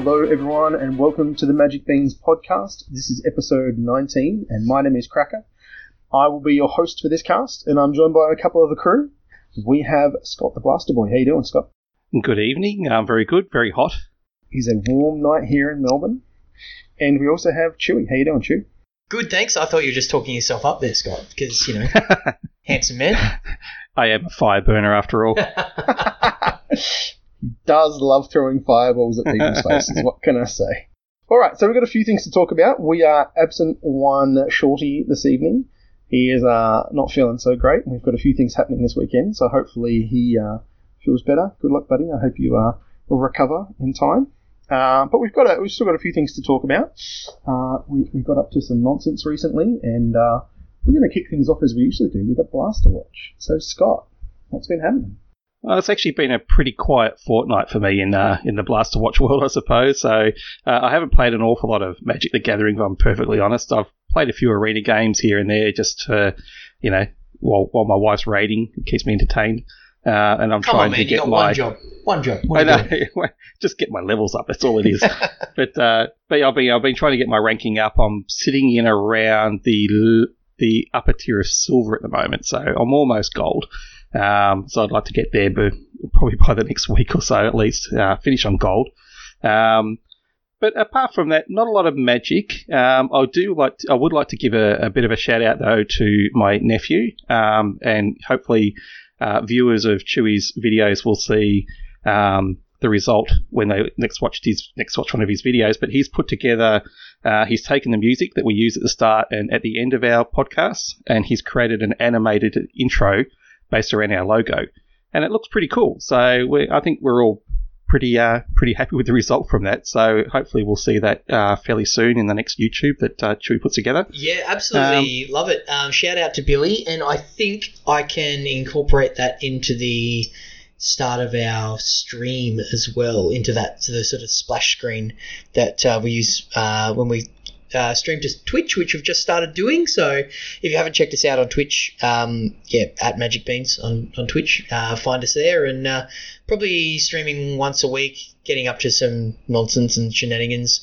Hello, everyone, and welcome to the Magic Beans podcast. This is episode 19, and my name is Cracker. I will be your host for this cast, and I'm joined by a couple of the crew. We have Scott the Blaster Boy. How you doing, Scott? Good evening. Um, very good. Very hot. It's a warm night here in Melbourne. And we also have Chewy. How you doing, Chew? Good, thanks. I thought you were just talking yourself up there, Scott, because, you know, handsome man. I am a fire burner after all. He does love throwing fireballs at people's faces. What can I say? All right, so we've got a few things to talk about. We are absent one shorty this evening. He is uh, not feeling so great. We've got a few things happening this weekend, so hopefully he uh, feels better. Good luck, buddy. I hope you uh, will recover in time. Uh, but we've got a, we've still got a few things to talk about. Uh, we, we got up to some nonsense recently, and uh, we're going to kick things off as we usually do with a blaster watch. So Scott, what's been happening? Well, it's actually been a pretty quiet fortnight for me in uh, in the Blaster Watch world, I suppose. So uh, I haven't played an awful lot of Magic the Gathering, if I'm perfectly honest. I've played a few arena games here and there, just to, you know, while while my wife's raiding, it keeps me entertained. Uh, and I'm Come trying on, man. to get got my one job. One job. I know, just get my levels up. That's all it is. but uh, but I've been I've been trying to get my ranking up. I'm sitting in around the the upper tier of silver at the moment, so I'm almost gold. Um, so I'd like to get there, but probably by the next week or so at least. Uh, finish on gold. Um, but apart from that, not a lot of magic. Um, I do like to, I would like to give a, a bit of a shout out though to my nephew, um, and hopefully uh, viewers of Chewy's videos will see um, the result when they next watch his next watch one of his videos. But he's put together, uh, he's taken the music that we use at the start and at the end of our podcast, and he's created an animated intro based around our logo, and it looks pretty cool. So we I think we're all pretty uh, pretty happy with the result from that. So hopefully we'll see that uh, fairly soon in the next YouTube that uh, Chewy puts together. Yeah, absolutely love it. Um, shout out to Billy, and I think I can incorporate that into the start of our stream as well, into that the sort of splash screen that uh, we use uh, when we uh, stream to Twitch, which we've just started doing. So if you haven't checked us out on Twitch, um, yeah, at Magic Beans on on Twitch, uh, find us there, and uh, probably streaming once a week, getting up to some nonsense and shenanigans.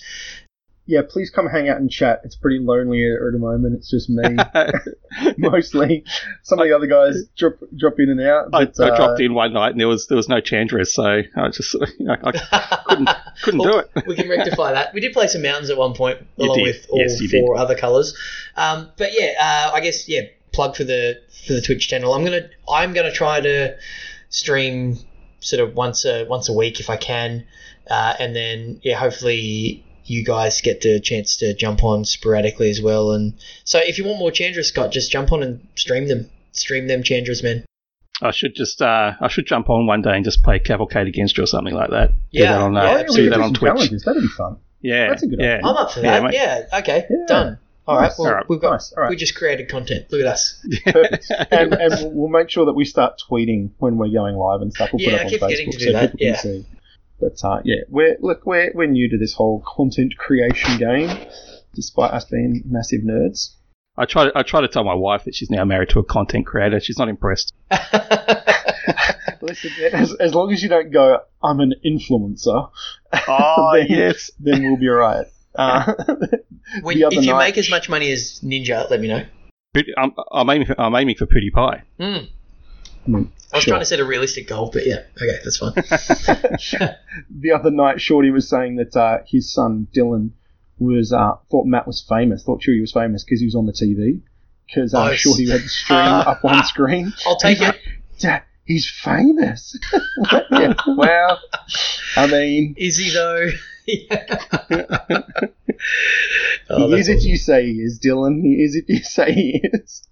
Yeah, please come hang out and chat. It's pretty lonely at the moment. It's just me mostly. Some of the other guys drop drop in and out. I, but, I uh, dropped in one night and there was there was no Chandra, so I just you know, I couldn't couldn't do it. we can rectify that. We did play some mountains at one point, You along did. with all Yes, you four other colours. Um, but yeah, uh, I guess yeah, plug for the for the Twitch channel. I'm gonna I'm gonna try to stream sort of once a once a week if I can, uh, and then yeah, hopefully you guys get the chance to jump on sporadically as well. And so if you want more Chandra, Scott, just jump on and stream them. Stream them Chandras, man. I should just uh, I should jump on one day and just play Cavalcade against you or something like that. Do Yeah, that on, uh, yeah, yeah, we do that on Twitch. That'd be fun. Yeah, That's a good yeah. idea. I'm up for Yeah, that. mate. Yeah. Okay. Yeah. Done. All right. Nice. Well, All right. we've got Nice. All right. we just created content. Look at us. Perfect. and, and we'll- we'll make sure that we start tweeting when we're going live and stuff. We'll Yeah, put it I up keep on forgetting Facebook to do so that, people can yeah. See. But uh, yeah, we're look we're we're new to this whole content creation game, despite us being massive nerds. I try to I try to tell my wife that she's now married to a content creator. She's not impressed. Listen, as, as long as you don't go, I'm an influencer, Oh Then- yes. then we'll be alright. Uh, when, the other if you night- make as much money as Ninja, let me know. I'm, I'm aiming for, I'm aiming for PewDiePie. Mm. I I was sure. trying to set a realistic goal, but yeah, okay, that's fine. the other night, Shorty was saying that uh, his son Dylan was uh, thought Matt was famous, thought Chewy was famous because he was on the TV. Because uh, Oh, it's- Shorty had the stream up on screen. I'll take it. Dad, he's famous. yeah, well, I mean, Is he though? oh, he is if awesome. you say he is, Dylan. He is if you say he is.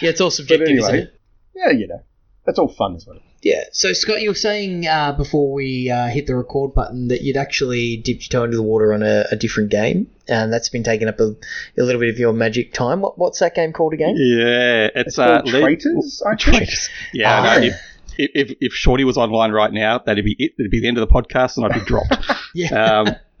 Yeah, it's all subjective, isn't it? Yeah, you know, that's all fun as well. Yeah. So Scott, you were saying uh, before we uh, hit the record button that you'd actually dipped your toe into the water on a, a different game, and that's been taking up a, a little bit of your magic time. What, what's that game called again? Yeah, it's, It's uh, called Le- Traitors. I think. Traitors. Yeah, Ah. no, if, if if Shorty was online right now, that'd be it. That'd be the end of the podcast, and I'd be dropped. Yeah. Um,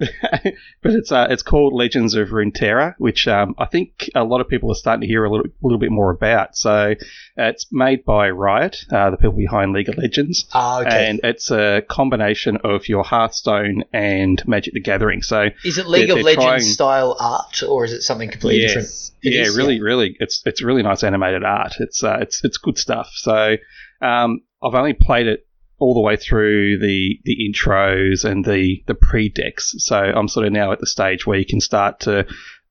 but it's uh, it's called Legends of Runeterra, which um, I think a lot of people are starting to hear a little, little bit more about. So uh, it's made by Riot, uh, the people behind League of Legends, Ah, okay. and it's a combination of your Hearthstone and Magic the Gathering. So is it League they're- of they're Legends trying- style art, or is it something completely different? It yeah, is, really, really, it's it's really nice animated art. It's uh, it's it's good stuff. So um, I've only played it all the way through the the intros and the the pre decks. So I'm sort of now at the stage where you can start to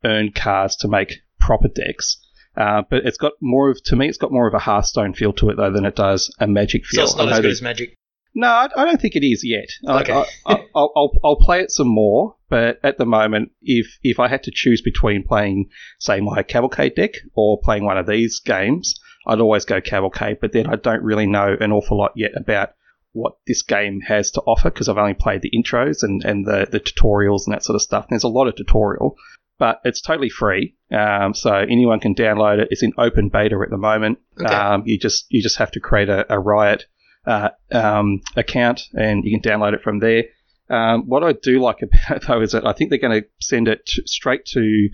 earn cards to make proper decks. Uh, but it's got more of to me, it's got more of a Hearthstone feel to it though than it does a Magic So feel. it's not as good that- as Magic. no, I, I don't think it is yet. Okay. I, I, I'll, I'll, I'll play it some more, but at the moment, if if I had to choose between playing, say, my Cavalcade deck or playing one of these games, I'd always go Cavalcade. But then I don't really know an awful lot yet about what this game has to offer because I've only played the intros and, and the, the tutorials and that sort of stuff. And there's a lot of tutorial, but it's totally free, um, so anyone can download it. It's in open beta at the moment. Okay. Um, you just you just have to create a, a Riot uh, um, account and you can download it from there. Um, what I do like about it though is that I think they're going to send it to, straight to.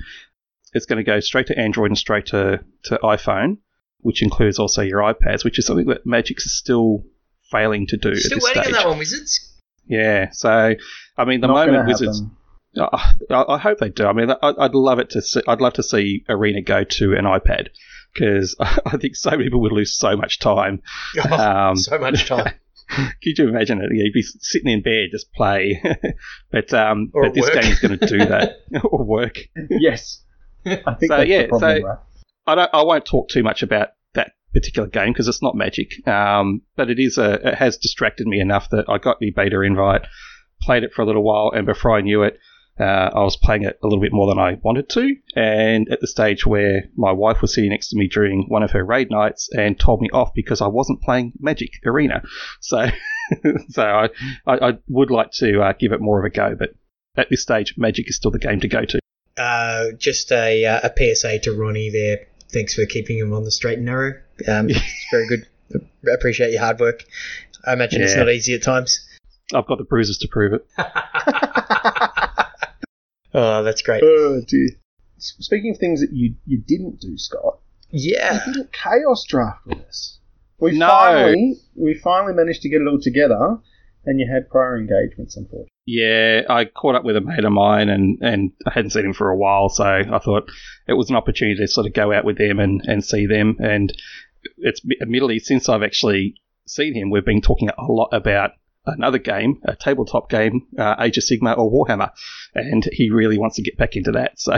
It's going to go straight to Android and straight to, to iPhone, which includes also your iPads, which is something that Magic's is still failing to do at Still this waiting stage. on that one, Wizards. Yeah, so I mean, the Not moment Wizards. I, I hope they do. I mean, I, I'd love it to see. I'd love to see Arena go to an iPad because I think so many people would lose so much time. Um, so much time. Could you imagine it? You'd be sitting in bed, just play. but um, Or but this work. is going to do that or work. Yes. I think So, that's yeah, the problem, so- right? I don't. I won't talk too much about that particular game because it's not Magic. Um, but it is a. It has distracted me enough that I got the beta invite, played it for a little while, and before I knew it, uh, I was playing it a little bit more than I wanted to. And at the stage where my wife was sitting next to me during one of her raid nights and told me off because I wasn't playing Magic Arena. So, so I, I, I would like to uh, give it more of a go, but. At this stage, Magic is still the game to go to. Uh, just a, uh, a PSA to Ronnie there. Thanks for keeping him on the straight and narrow. Um, it's very good. I appreciate your hard work. I imagine it's not easy at times. I've got the bruises to prove it. oh, that's great. Oh, dear. Speaking of things that you, you didn't do, Scott, Yeah. you didn't chaos draft with us. We No. finally we finally managed to get it all together, and you had prior engagements, unfortunately. Yeah, I caught up with a mate of mine and, and I hadn't seen him for a while, so I thought it was an opportunity to sort of go out with them and, and see them. And it's admittedly, since I've actually seen him, we've been talking a lot about another game, a tabletop game, uh, Age of Sigmar or Warhammer, and he really wants to get back into that. So,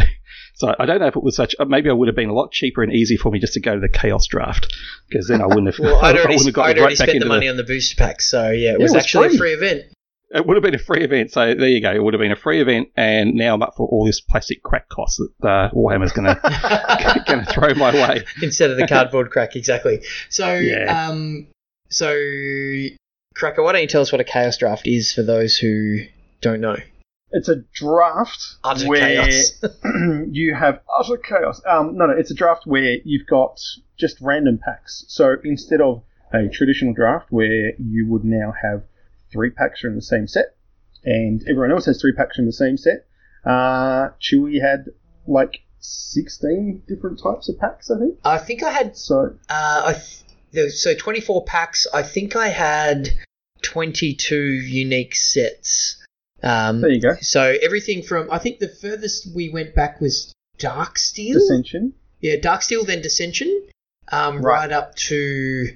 so I don't know if it was such. Maybe I would have been a lot cheaper and easy for me just to go to the Chaos Draft because then I wouldn't have. Well, I'd I already, wouldn't have got I'd right already back spent the money on the booster pack, so yeah, it Yeah, was it was actually free. a free event. It would have been a free event, so there you go. It would have been a free event, and now I'm up for all this plastic crack cost that uh, Warhammer's going to going to throw my way. Instead of the cardboard crack, exactly. So, Yeah. um, so Cracker, why don't you tell us what a chaos draft is for those who don't know? It's a draft Utter where chaos. you have utter chaos. Um, no, no, it's a draft where you've got just random packs. So instead of a traditional draft where you would now have three packs from the same set, and everyone else has three packs from the same set, uh, Chewy had like 16 different types of packs, I think. I think I had So Uh, I th- so 24 packs. I think I had 22 unique sets. Um, there you go. so everything from I think the furthest we went back was Darksteel. Dissension. Yeah, Darksteel, then Dissension, um, Right. right up to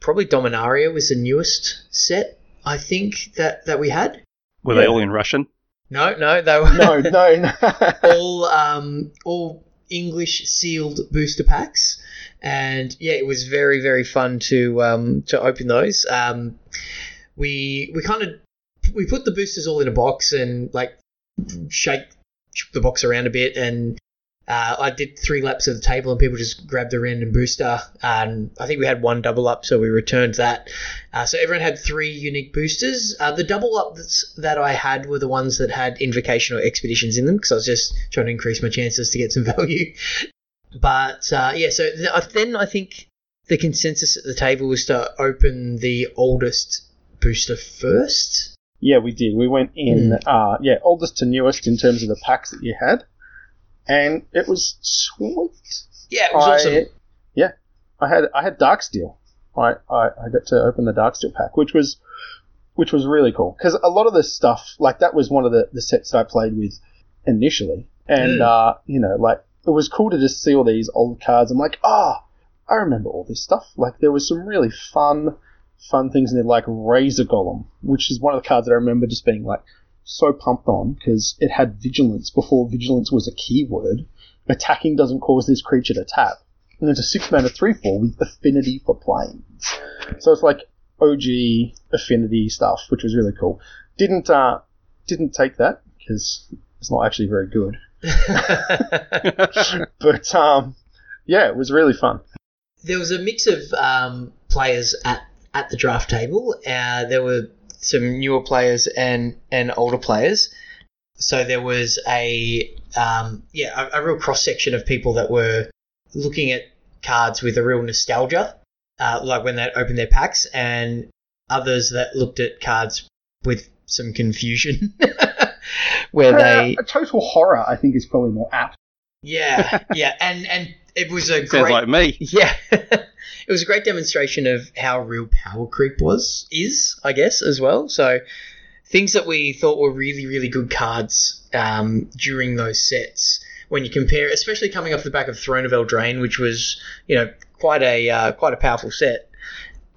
probably Dominaria was the newest set. I think that that we had. Were Yeah. they all in Russian? No, no, they were No, no, no. all um, all English sealed booster packs, and yeah, it was very very fun to um, to open those. Um, we we kind of we put the boosters all in a box and like shake the box around a bit and. Uh, I did three laps of the table and people just grabbed a random booster. And I think we had one double up, so we returned that. Uh, so everyone had three unique boosters. Uh, the double ups that I had were the ones that had invocation or expeditions in them because I was just trying to increase my chances to get some value. But uh, yeah, so th- then I think the consensus at the table was to open the oldest booster first. Yeah, we did. We went in, uh, yeah, oldest to newest in terms of the packs that you had, and it was sweet. Yeah, it was I, awesome. Yeah, I had I had Darksteel. I, I I got to open the Darksteel pack, which was which was really cool because a lot of the stuff like that was one of the the sets that I played with initially, and Mm. uh, you know, like it was cool to just see all these old cards. I'm like, ah, I remember all this stuff. Like there was some really fun fun things in there, like Razor Golem, which is one of the cards that I remember just being like so pumped on because it had vigilance before vigilance was a keyword. Attacking doesn't cause this creature to tap. And it's a six mana three four with affinity for Plains. So it's like OG affinity stuff, which was really cool. Didn't uh didn't take that because it's not actually very good. But um yeah, it was really fun. there was a mix of um, players at, at the draft table. Uh, there were some newer players and, and older players. So there was a um, yeah a, a real cross section of people that were looking at cards with a real nostalgia, uh, like when they opened their packs, and others that looked at cards with some confusion, where they Uh, a total horror, I think, is probably more apt. yeah yeah and and it was a Sounds great like me. yeah. it was a great demonstration of how real power creep was is, I guess, as well. So things that we thought were really, really good cards um, during those sets. When you compare, especially coming off the back of Throne of Eldraine, which was, you know, quite a uh, quite a powerful set.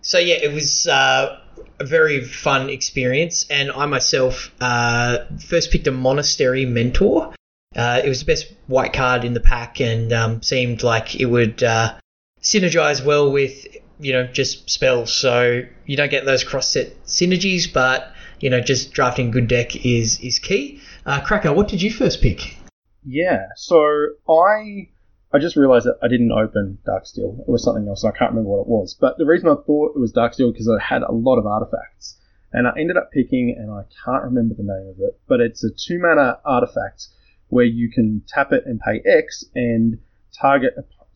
So yeah, it was uh, a very fun experience, and I myself uh, first picked a Monastery Mentor. Uh, it was the best white card in the pack, and um, seemed like it would uh, synergize well with you know just spells. So you don't get those cross set synergies, but you know just drafting good deck is is key. Uh, Cracker, what did you first pick? Yeah, so I I just realised that I didn't open Darksteel. It was something else, and I can't remember what it was. But the reason I thought it was Darksteel because it had a lot of artifacts, and I ended up picking, and I can't remember the name of it, but it's a two mana artifact where you can tap it and pay X, and target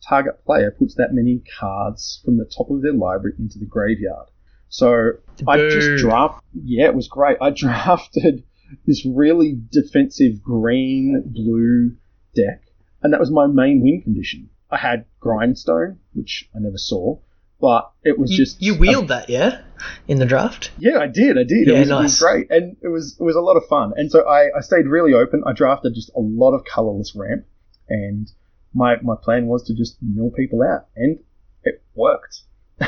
target player puts that many cards from the top of their library into the graveyard. So I just draft. Yeah, it was great. I drafted this really defensive green blue deck, and that was my main win condition. I had grindstone, which I never saw, but it was You, just you wheeled that, yeah, in the draft. yeah, I did. I did. Yeah, it, was, it was nice. great, and it was it was a lot of fun. And so I, I stayed really open. I drafted just a lot of colorless ramp, and my my plan was to just mill people out, and it worked.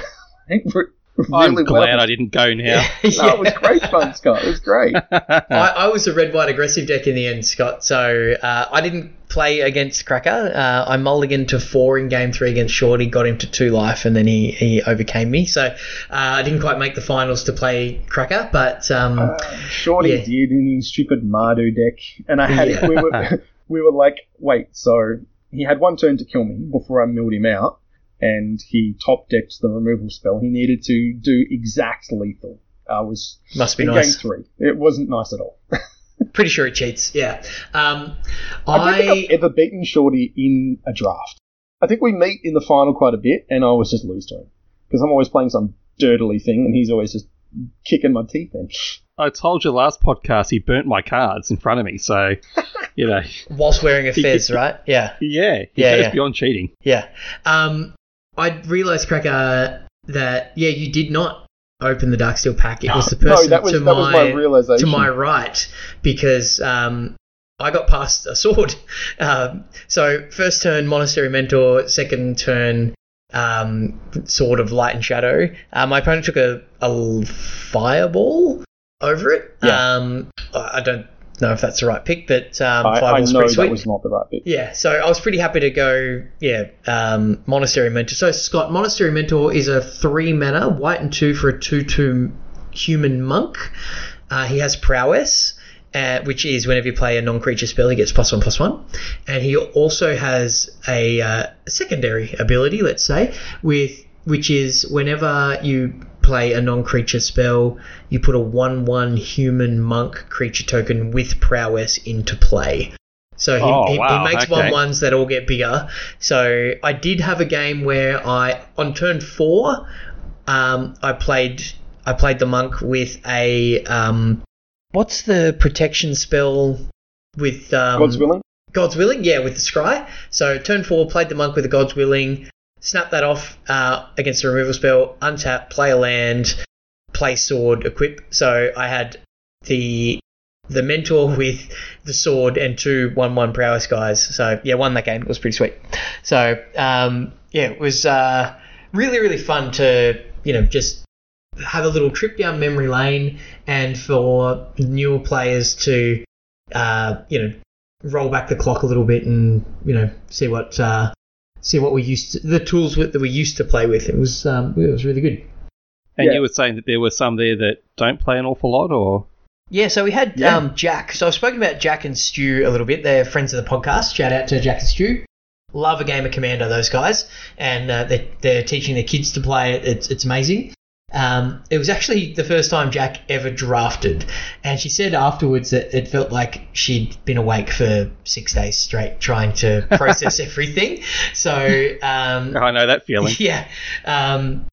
it re- I'm glad well. I didn't go now. No, it was great fun, Scott. It was great. I, I was a red white aggressive deck in the end, Scott. So uh, I didn't play against Cracker. Uh, I mulliganed to four in game three against Shorty, got him to two life, and then he, he overcame me. So uh, I didn't quite make the finals to play Cracker, but um, Uh, Shorty Yeah. did in his stupid Mardu deck, and I had Yeah. we were we were like, wait, so he had one turn to kill me before I milled him out, and he top decked the removal spell. He needed to do exact lethal. I was must be in nice. game three. It wasn't nice at all. Pretty sure he cheats. Yeah. Um, I don't think I I've ever beaten Shorty in a draft. I think we meet in the final quite a bit, and I always just lose to him because I'm always playing some dirtily thing, and he's always just kicking my teeth in. I told you last podcast he burnt my cards in front of me, so you know, whilst wearing a fez, right? Yeah. yeah, he Yeah, goes yeah. beyond cheating. Yeah. Um, I realised, Cracker, that yeah, you did not open the Darksteel pack. It was the No, person that was to that was my my to my right because um, I got past a sword. Um, so first turn monastery mentor, second turn um, sword of light and shadow. Uh, my opponent took a, a fireball over it. Yeah. Um, I don't know if that's the right pick, but um, I, I know pretty sweet. that was not the right pick. Yeah, so I was pretty happy to go, yeah, um, Monastery Mentor. So, Scott, Monastery Mentor is a three mana, white and two for a 2 2 human monk. Uh, he has prowess, uh, which is whenever you play a non creature spell, he gets plus one, plus one. And he also has a uh, secondary ability, let's say, with which is whenever you play a non-creature spell, you put a one-one human monk creature token with prowess into play. So he, Oh, he, wow, he makes okay. one ones that all get bigger. So I did have a game where I on turn four, um, I played I played the monk with a um, what's the protection spell with um, God's willing. God's willing, yeah, with the scry. So turn four, played the monk with the God's willing, snap that off uh, against the removal spell, untap, play a land, play sword, equip. So I had the the mentor with the sword and two one one prowess guys. So yeah, won that game. It was pretty sweet. So um, yeah, it was uh, really really fun to you know just have a little trip down memory lane and for newer players to uh, you know roll back the clock a little bit and you know see what uh, see what we used to, the tools that we used to play with. It was um, it was really good. And Yeah. you were saying that there were some there that don't play an awful lot, or Yeah, so we had Yeah. um, Jack. So I've spoken about Jack and Stu a little bit. They're friends of the podcast. Shout out to Jack and Stu. Love a game of Commander, those guys, and uh, they're, they're teaching their kids to play it. It's, it's amazing. Um, it was actually the first time Jack ever drafted, and she said afterwards that it felt like she'd been awake for six days straight trying to process everything. So um, I know that feeling. yeah. Um,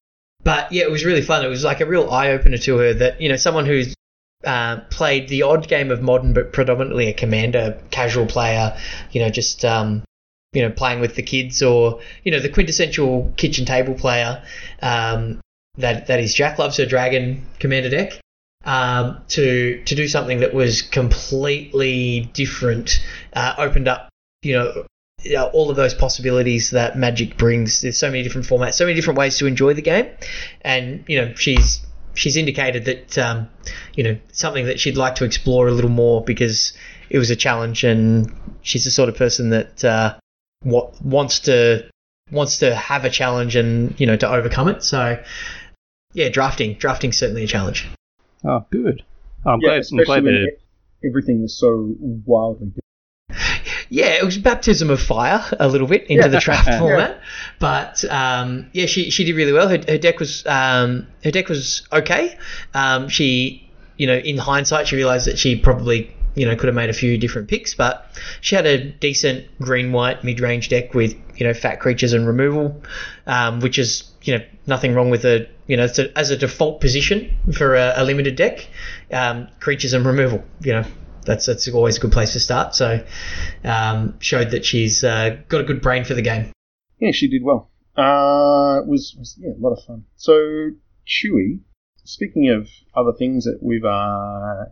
but yeah, it was really fun. It was like a real eye opener to her that, you know, someone who's uh, played the odd game of modern, but predominantly a commander casual player, you know, just, um, you know, playing with the kids or, you know, the quintessential kitchen table player, um, that, that is Jack loves her dragon commander deck. Um, to to do something that was completely different, uh, opened up, you know, all of those possibilities that Magic brings. There's so many different formats, so many different ways to enjoy the game, and you know she's she's indicated that um, you know something that she'd like to explore a little more because it was a challenge, and she's the sort of person that uh, wa- wants to wants to have a challenge and you know to overcome it. So yeah, drafting drafting's certainly a challenge. Oh, good. I'm Yeah, glad. I'm especially glad when that. everything is so wildly different. Yeah, it was baptism of fire a little bit into the draft Yeah. format, but um, yeah, she she did really well. Her, her deck was um, her deck was okay. Um, she, you know, in hindsight, she realised that she probably you know could have made a few different picks, but she had a decent green white mid range deck with you know fat creatures and removal, um, which is you know nothing wrong with a you know as a default position for a, a limited deck, um, creatures and removal. You know that's that's always a good place to start. So um, showed that she's uh, got a good brain for the game. Yeah, she did well. Uh, it was, was yeah, a lot of fun. So, Chewy, speaking of other things that we've uh,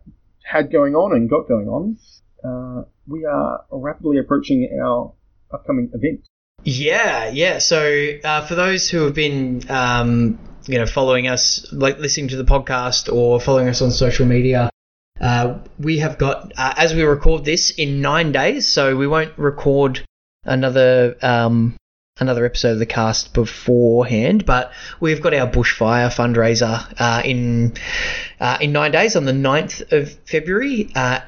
had going on and got going on, uh, we are rapidly approaching our upcoming event. Yeah, yeah. So uh, for those who have been, um, you know, following us, like listening to the podcast or following us on social media, uh, we have got uh, as we record this in nine days. So we won't record another um, another episode of the cast beforehand, but we've got our bushfire fundraiser uh, in uh, in nine days on the 9th of February uh,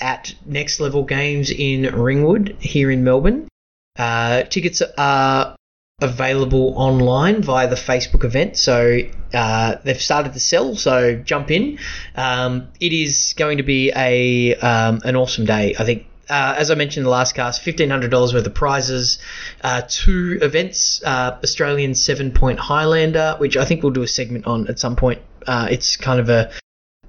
at Next Level Games in Ringwood here in Melbourne. Uh, tickets are available online via the Facebook event, so uh, they've started to sell. So jump in. Um, it is going to be a um, an awesome day. I think. Uh, as I mentioned in the last cast, fifteen hundred dollars worth of prizes, uh, two events, uh, Australian seven point Highlander, which I think we'll do a segment on at some point. Uh, it's kind of a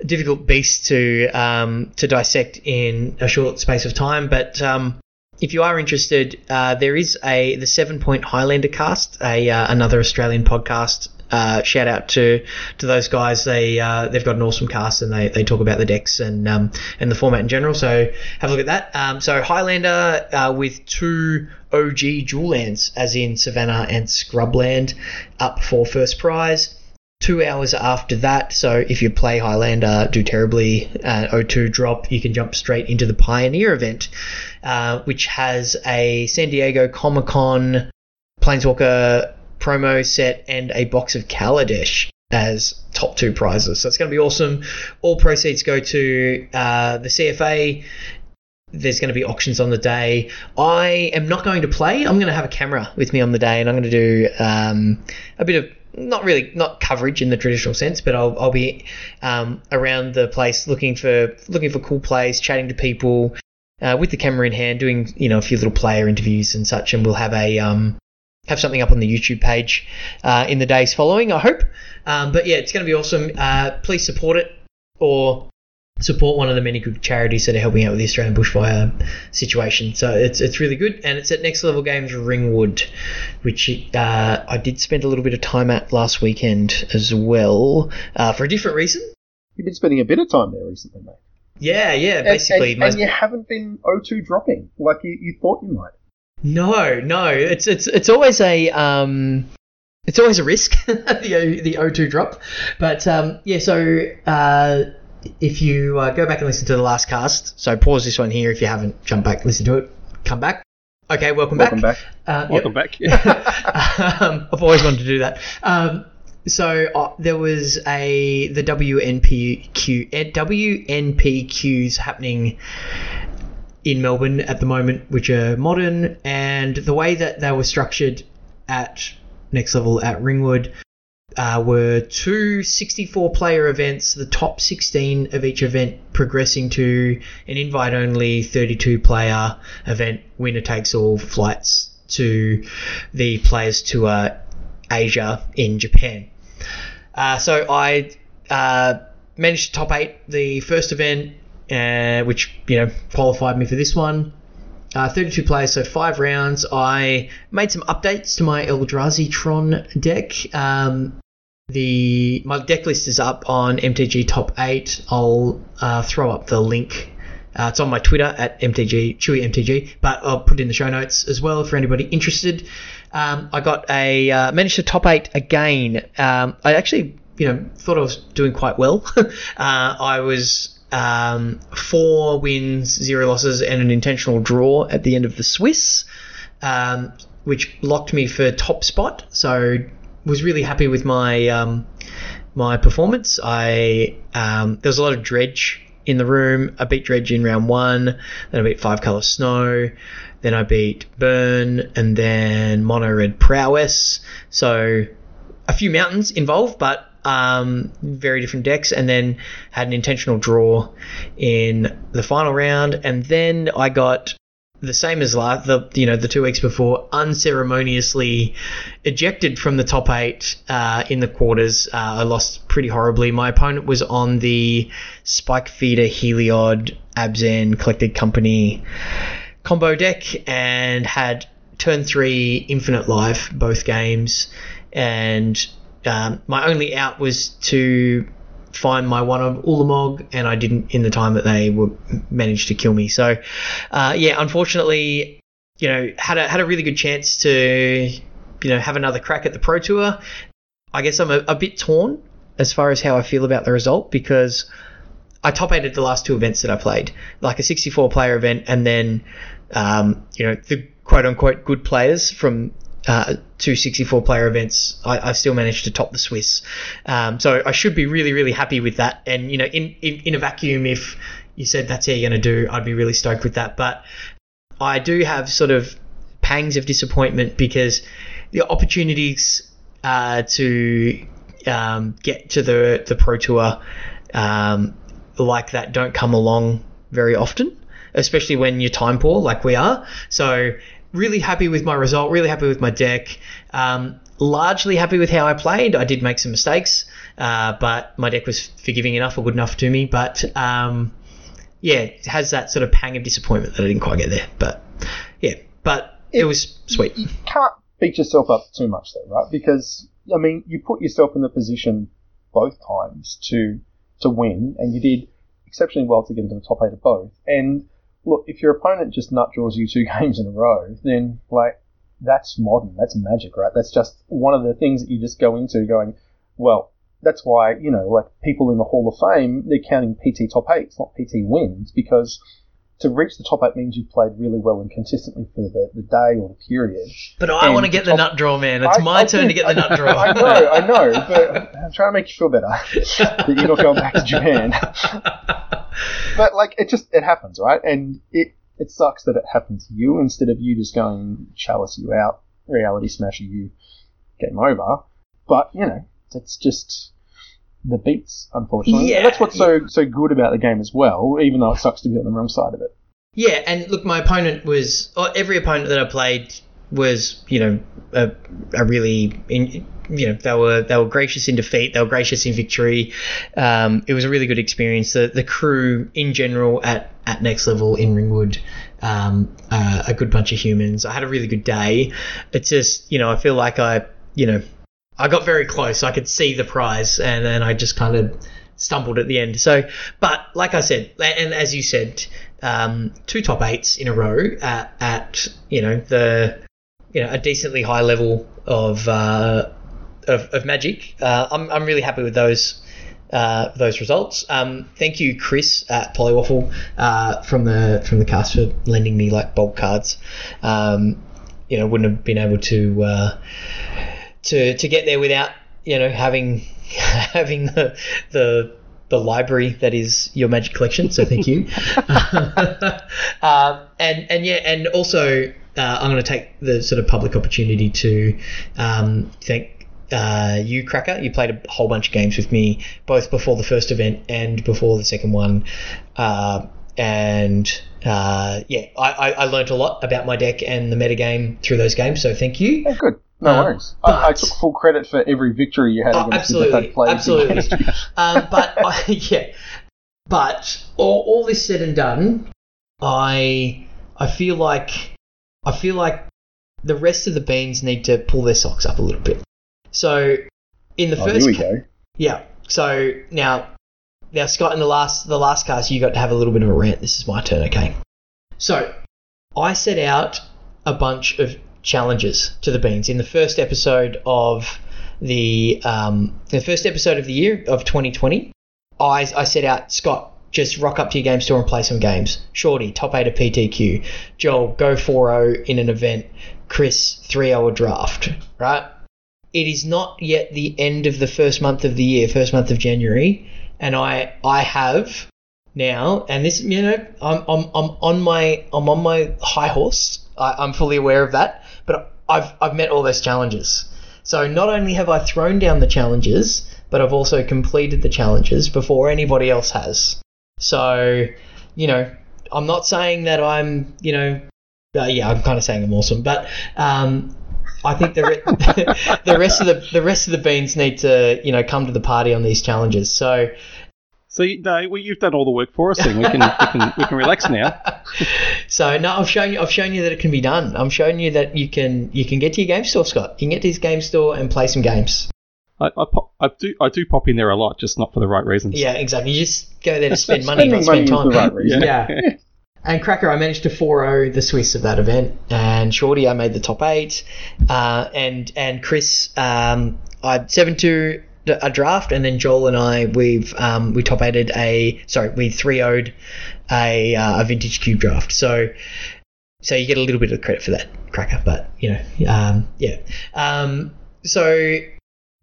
difficult beast to um, to dissect in a short space of time, but um, if you are interested, uh, there is a the Seven Point Highlander cast, a uh, another Australian podcast. Uh, shout out to to those guys. They uh, they've got an awesome cast and they, they talk about the decks and um, and the format in general. So have a look at that. Um, so Highlander uh, with two OG dual lands, as in Savannah and Scrubland, up for first prize two hours after that. So if you play Highlander, do terribly, uh, O2 drop, you can jump straight into the Pioneer event, uh, which has a San Diego Comic Con Planeswalker promo set and a box of Kaladesh as top two prizes. So it's going to be awesome. All proceeds go to uh, the CFA. There's going to be auctions on the day. I am not going to play. I'm going to have a camera with me on the day, and I'm going to do um, a bit of not really not coverage in the traditional sense, but I'll, I'll be um, around the place looking for looking for cool plays, chatting to people uh, with the camera in hand, doing you know a few little player interviews and such, and we'll have a um, have something up on the YouTube page uh, in the days following. I hope, um, but yeah, it's going to be awesome. Uh, please support it or support one of the many good charities that are helping out with the Australian bushfire situation. So it's it's really good, and it's at Next Level Games Ringwood, which uh, I did spend a little bit of time at last weekend as well uh, for a different reason. You've been spending a bit of time there recently, mate. Yeah, yeah, basically. and, most- and you haven't been O2 dropping like you, you thought you might. No, no, it's it's it's always a um, it's always a risk the the O2 drop, but um, yeah. So uh, if you uh, go back and listen to the last cast, so pause this one here if you haven't jump back, listen to it, come back. Okay, welcome, back. Welcome back. Uh, yep. Welcome back. um, I've always wanted to do that. Um, so uh, there was a the WPNQ eh, WPNQs happening in Melbourne at the moment, which are modern, and the way that they were structured at next level at Ringwood uh, were two 64 player events, the top 16 of each event progressing to an invite only 32 player event, winner takes all flights to the Players Tour Asia in Japan. Uh, so I uh, managed to top eight the first event, uh, which you know qualified me for this one. Uh, 32 players, so five rounds. I made some updates to my Eldrazi Tron deck. Um, the my deck list is up on MTG Top 8. I'll uh, throw up the link. Uh, it's on my Twitter at MTG Chewy MTG, but I'll put it in the show notes as well for anybody interested. Um, I got a uh, managed to top eight again. Um, I actually, you know, thought I was doing quite well. uh, I was um, four wins, zero losses, and an intentional draw at the end of the Swiss, um, which locked me for top spot. So was really happy with my um, my performance. I um, there was a lot of dredge in the room. I beat dredge in round one, then I beat five color snow, then I beat burn, and then mono red prowess. So a few mountains involved, but um, very different decks, and then had an intentional draw in the final round, and then I got the same as last the you know the two weeks before unceremoniously ejected from the top eight uh, in the quarters. Uh, I lost pretty horribly. My opponent was on the Spike Feeder Heliod Abzan Collected Company combo deck and had turn three infinite life both games, and um, my only out was to find my one of Ulamog, and I didn't in the time that they were managed to kill me. So, uh, yeah, unfortunately, you know, had a had a really good chance to, you know, have another crack at the Pro Tour. I guess I'm a, a bit torn as far as how I feel about the result because I top eighted the last two events that I played, like a 64 player event, and then, um, you know, the quote unquote good players from uh, two 64 player events, I, I still managed to top the Swiss. Um, so I should be really, really happy with that. And, you know, in, in, in a vacuum, if you said that's how you're going to do, I'd be really stoked with that. But I do have sort of pangs of disappointment because the opportunities uh, to um, get to the, the Pro Tour um, like that don't come along very often, especially when you're time poor like we are. So really happy with my result, really happy with my deck. Um, largely happy with how I played. I did make some mistakes, uh, but my deck was forgiving enough or good enough to me. But um, yeah, it has that sort of pang of disappointment that I didn't quite get there. But yeah, but it, It- was sweet. You can't beat yourself up too much, though, right? Because I mean, you put yourself in the position both times to to win, and you did exceptionally well to get into the top eight of both. And look, if your opponent just nut draws you two games in a row, then like that's modern, that's magic, right? That's just one of the things that you just go into going, well, that's why you know, like people in the Hall of Fame, they're counting PT top eights, not PT wins, because to reach the top eight means you've played really well and consistently for the, the day or the period. But I want to get the top- nut draw, man. It's I- my I turn to get the nut draw. I know, I know, but I'm trying to make you feel better that you're not going back to Japan. but like, it just it happens, right? And it it sucks that it happened to you instead of you just going chalice you out, reality smasher you, game over. But you know, that's just the beats, unfortunately. Yeah. And that's what's so so good about the game as well, even though it sucks to be on the wrong side of it. Yeah, and look, my opponent was oh, every opponent that I played was you know a, a really in, you know they were they were gracious in defeat, they were gracious in victory. Um, it was a really good experience. The the crew in general at at next level in Ringwood, um, uh, a good bunch of humans. I had a really good day. It's just you know I feel like I you know I got very close. I could see the prize, and then I just kind of stumbled at the end. So, but like I said, and as you said, um, two top eights in a row at, at you know the you know a decently high level of uh, of, of magic. Uh, I'm I'm really happy with those. Uh, those results. Um, thank you, Chris at Polywaffle uh, from the from the cast for lending me like bulk cards. Um, you know, wouldn't have been able to uh, to to get there without you know having having the the the library that is your magic collection. So thank you. um, and and yeah, and also uh, I'm going to take the sort of public opportunity to um, thank uh, you, Cracker. You played a whole bunch of games with me, both before the first event and before the second one. Uh, and uh, yeah, I, I, I learned a lot about my deck and the metagame through those games. So thank you. Oh, good. No Um, worries. I, I took full credit for every victory you had Oh, against me that absolutely, had played absolutely. um, but I, yeah, but all, all this said and done, I I feel like I feel like the rest of the beans need to pull their socks up a little bit. So in the Oh, first here we go. yeah. So now, now Scott, in the last the last cast, you got to have a little bit of a rant. This is my turn, okay? So I set out a bunch of challenges to the beans in the first episode of the um, the first episode of the year of 2020. I I set out Scott. Just rock up to your game store and play some games. Shorty, top 8 of PTQ. Joel, go 4 in an event. Chris, 3 0 draft. Right? it is not yet the end of the first month of the year, first month of January, and I I have now, and this you know I'm I'm, I'm on my I'm on my high horse. I, I'm fully aware of that, but I've I've met all those challenges. So not only have I thrown down the challenges, but I've also completed the challenges before anybody else has. So, you know, I'm not saying that I'm, you know, uh, yeah, I'm kind of saying I'm awesome, but um, I think the re- the rest of the the rest of the beans need to, you know, come to the party on these challenges. So, So you, no, well, you've done all the work for us, and we can we can we can relax now. so no, I've shown you I've shown you that it can be done. I'm showing you that you can you can get to your game store, Scott. You can get to his game store and play some games. I, I, pop, I do I do pop in there a lot, just not for the right reasons. Yeah, exactly. You just go there to spend money, not spend money time. the right reason. Yeah. And Cracker, I managed to 4-0 the Swiss of that event, and Shorty, I made the top eight, uh, and and Chris, um, I 7-2 a draft, and then Joel and I, we've um, we top eighted a sorry, we 3-0'd a uh, a vintage cube draft. So so you get a little bit of credit for that, Cracker. But you know, um, yeah. Um, so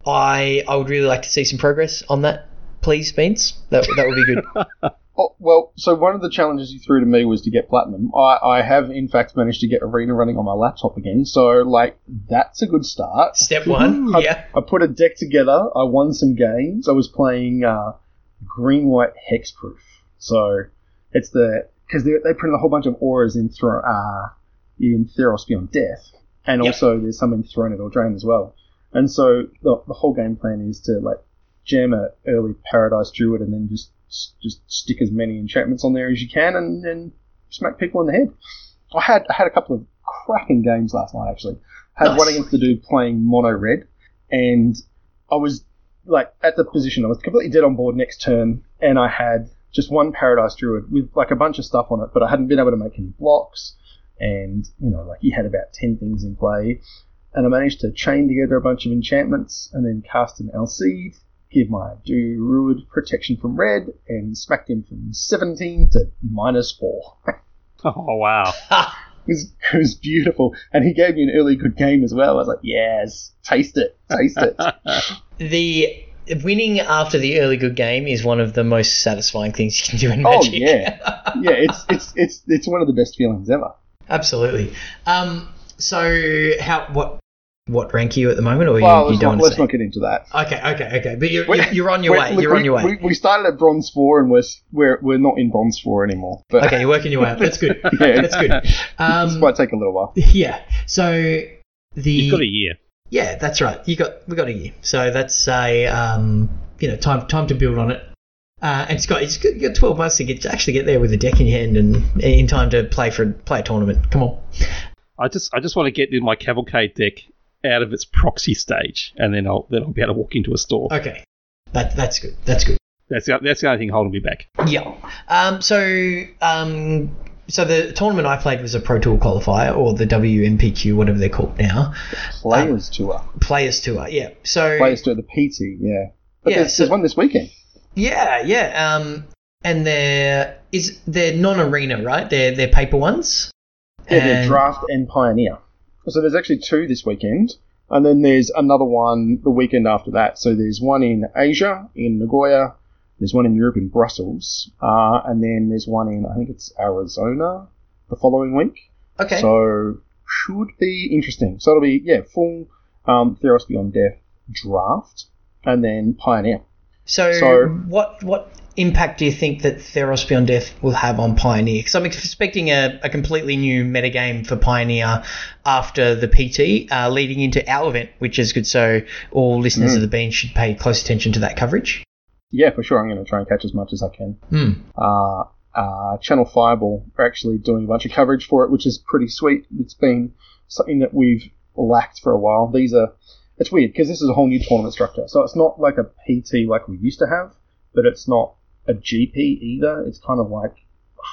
I I would really like to see some progress on that, please, Beans. That that would be good. Oh, well, so one of the challenges you threw to me was to get platinum. I, I have, in fact, managed to get Arena running on my laptop again. So, like, that's a good start. Step one, I, yeah. I put a deck together. I won some games. I was playing uh, green white hexproof. So it's the because they, they printed a whole bunch of auras in Thro- uh, in Theros Beyond Death, and Yep. also there's some in Throne of Eldraine as well. And so the, the whole game plan is to like jam a early Paradise Druid and then just just stick as many enchantments on there as you can and, and smack people in the head. I had I had a couple of cracking games last night actually. Had Nice. one against the dude playing mono red, and I was like at the position I was completely dead on board next turn, and I had just one Paradise Druid with like a bunch of stuff on it, but I hadn't been able to make any blocks, and you know like he had about ten things in play, and I managed to chain together a bunch of enchantments and then cast an Alseid, give my Druid protection from red, and smacked him from 17 to minus 4. Oh wow. was, it was beautiful. And he gave me an early good game as well. I was like, yes, taste it, taste it. The winning after the early good game is one of the most satisfying things you can do in Magic. oh, Magic. yeah. Yeah, it's, it's, it's, it's one of the best feelings ever. Absolutely. Um, so how what what rank are you at the moment, or Well, you, you let's, don't not, let's to not get into that. Okay, okay, okay. But you're, you're, you're on your way. look, You're on we, your way. We, we started at bronze four and we're, we're we're not in bronze four anymore. But okay, you're working your way up. That's good. yeah, That's good. this Um, might take a little while. Yeah. So the You've got a year. yeah, that's right. You got we got a year, so that's a um, you know time time to build on it. Uh, and it's got it's got, you got twelve months to get to actually get there with a deck in your hand and in time to play for play a tournament. Come on. I just I just want to get in my cavalcade deck out of its proxy stage, and then I'll then I'll be able to walk into a store. Okay, that that's good. That's good. That's the, that's the only thing holding me back. Yeah. Um, so, um, so the tournament I played was a Pro Tour qualifier, or the WPNQ, whatever they're called now. Players Tour. Players Tour. Yeah. So. Players Tour, the PT, yeah. But Yeah, there's, so- there's one this weekend. Yeah, yeah. Um, and they're is they're non-arena, right? They're they're paper ones. Yeah, they're Draft and Pioneer. So there's actually two this weekend. And then there's another one the weekend after that. So there's one in Asia, in Nagoya. There's one in Europe, in Brussels. Uh, and then there's one in, I think it's Arizona the following week. Okay. So should be interesting. So it'll be, yeah, full um, Theros Beyond Death draft and then Pioneer. So, So- what what impact do you think that Theros Beyond Death will have on Pioneer? Because I'm expecting a, a completely new metagame for Pioneer after the PT, uh, leading into our event, which is good. So all listeners Mm. of the Bean should pay close attention to that coverage. Yeah, for sure. I'm going to try and catch as much as I can. Hmm. uh, uh, Channel Fireball are actually doing a bunch of coverage for it, which is pretty sweet. It's been something that we've lacked for a while. These are, it's weird because this is a whole new tournament structure. So it's not like a PT like we used to have, but it's not a GP either. It's kind of like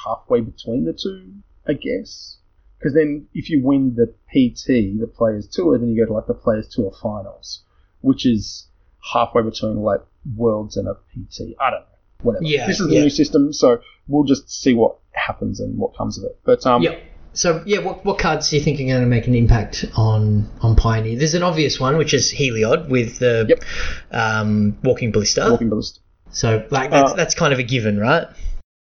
halfway between the two, I guess. Because then if you win the PT, the Players Tour, then you go to like the Players Tour Finals, which is halfway between like Worlds and a PT. I don't know. Whatever. Yeah, this is the yeah. new system, so we'll just see what happens and what comes of it. But um, Yep. So yeah, what, what cards do you think are going to make an impact on on Pioneer? There's an obvious one, which is Heliod with the Yep. um, Walking Ballista. Walking Ballista. So like that's Uh, that's kind of a given, right?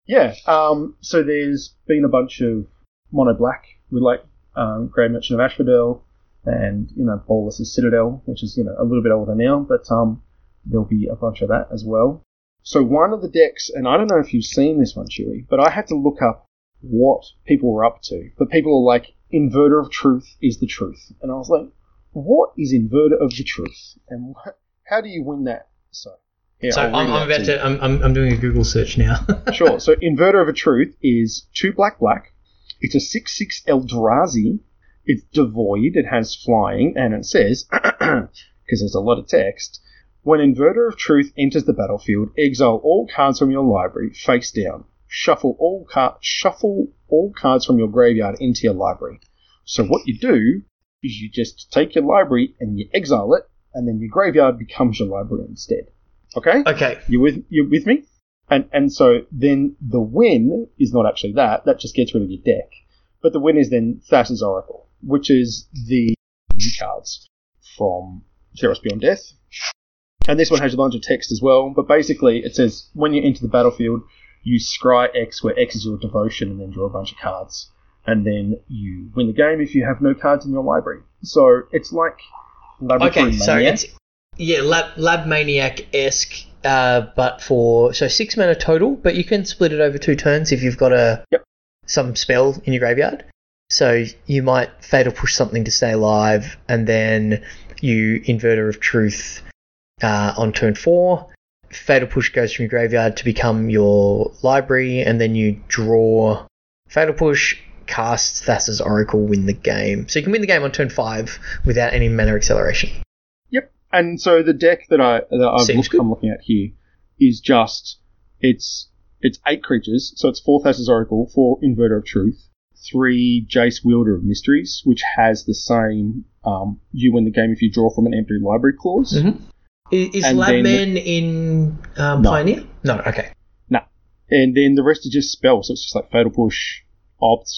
Yeah. Um, so there's been a bunch of mono black with like um, Gray Merchant of Asphodel and you know Bolas's Citadel, which is you know a little bit older now, but um, there'll be a bunch of that as well. So one of the decks, and I don't know if you've seen this one, Chewy, but I had to look up what people were up to. But people are like, Inverter of Truth is the truth, and I was like, what is Inverter of the Truth, and how do you win that? So. Yeah, so I'm, I'm about to to I'm, I'm I'm doing a Google search now. Sure. So Inverter of a Truth is two black black. It's a six six Eldrazi. It's devoid. It has flying, and it says because there's a lot of text. When Inverter of Truth enters the battlefield, exile all cards from your library face down. Shuffle all car- shuffle all cards from your graveyard into your library. So what you do is you just take your library and you exile it, and then your graveyard becomes your library instead. Okay. okay. You with you with me? And and so then the win is not actually that. That just gets rid of your deck. But the win is then Thassa's Oracle, which is the new cards from Theros Beyond Death. And this one has a bunch of text as well. But basically, it says when you enter the battlefield, you scry X, where X is your devotion, and then draw a bunch of cards. And then you win the game if you have no cards in your library. So it's like Laboratory Okay. So it's yeah, Lab Lab Maniac esque, uh, but for so six mana total, but you can split it over two turns if you've got a Yep. some spell in your graveyard. So you might fatal push something to stay alive, and then you Inverter of Truth uh, on turn four. Fatal push goes from your graveyard to become your library, and then you draw Fatal push. Cast Thassa's Oracle, win the game. So you can win the game on turn five without any mana acceleration. And so the deck that I that I've looked, I'm looking at here is just it's it's eight creatures. So it's four Thassa's Oracle, four Inverter of Truth, three Jace Wielder of Mysteries, which has the same um, you win the game if you draw from an empty library clause. Mhm. Is, is Labman in um, No. Pioneer? No. Okay. No. And then the rest is just spells. So it's just like Fatal Push, Opt,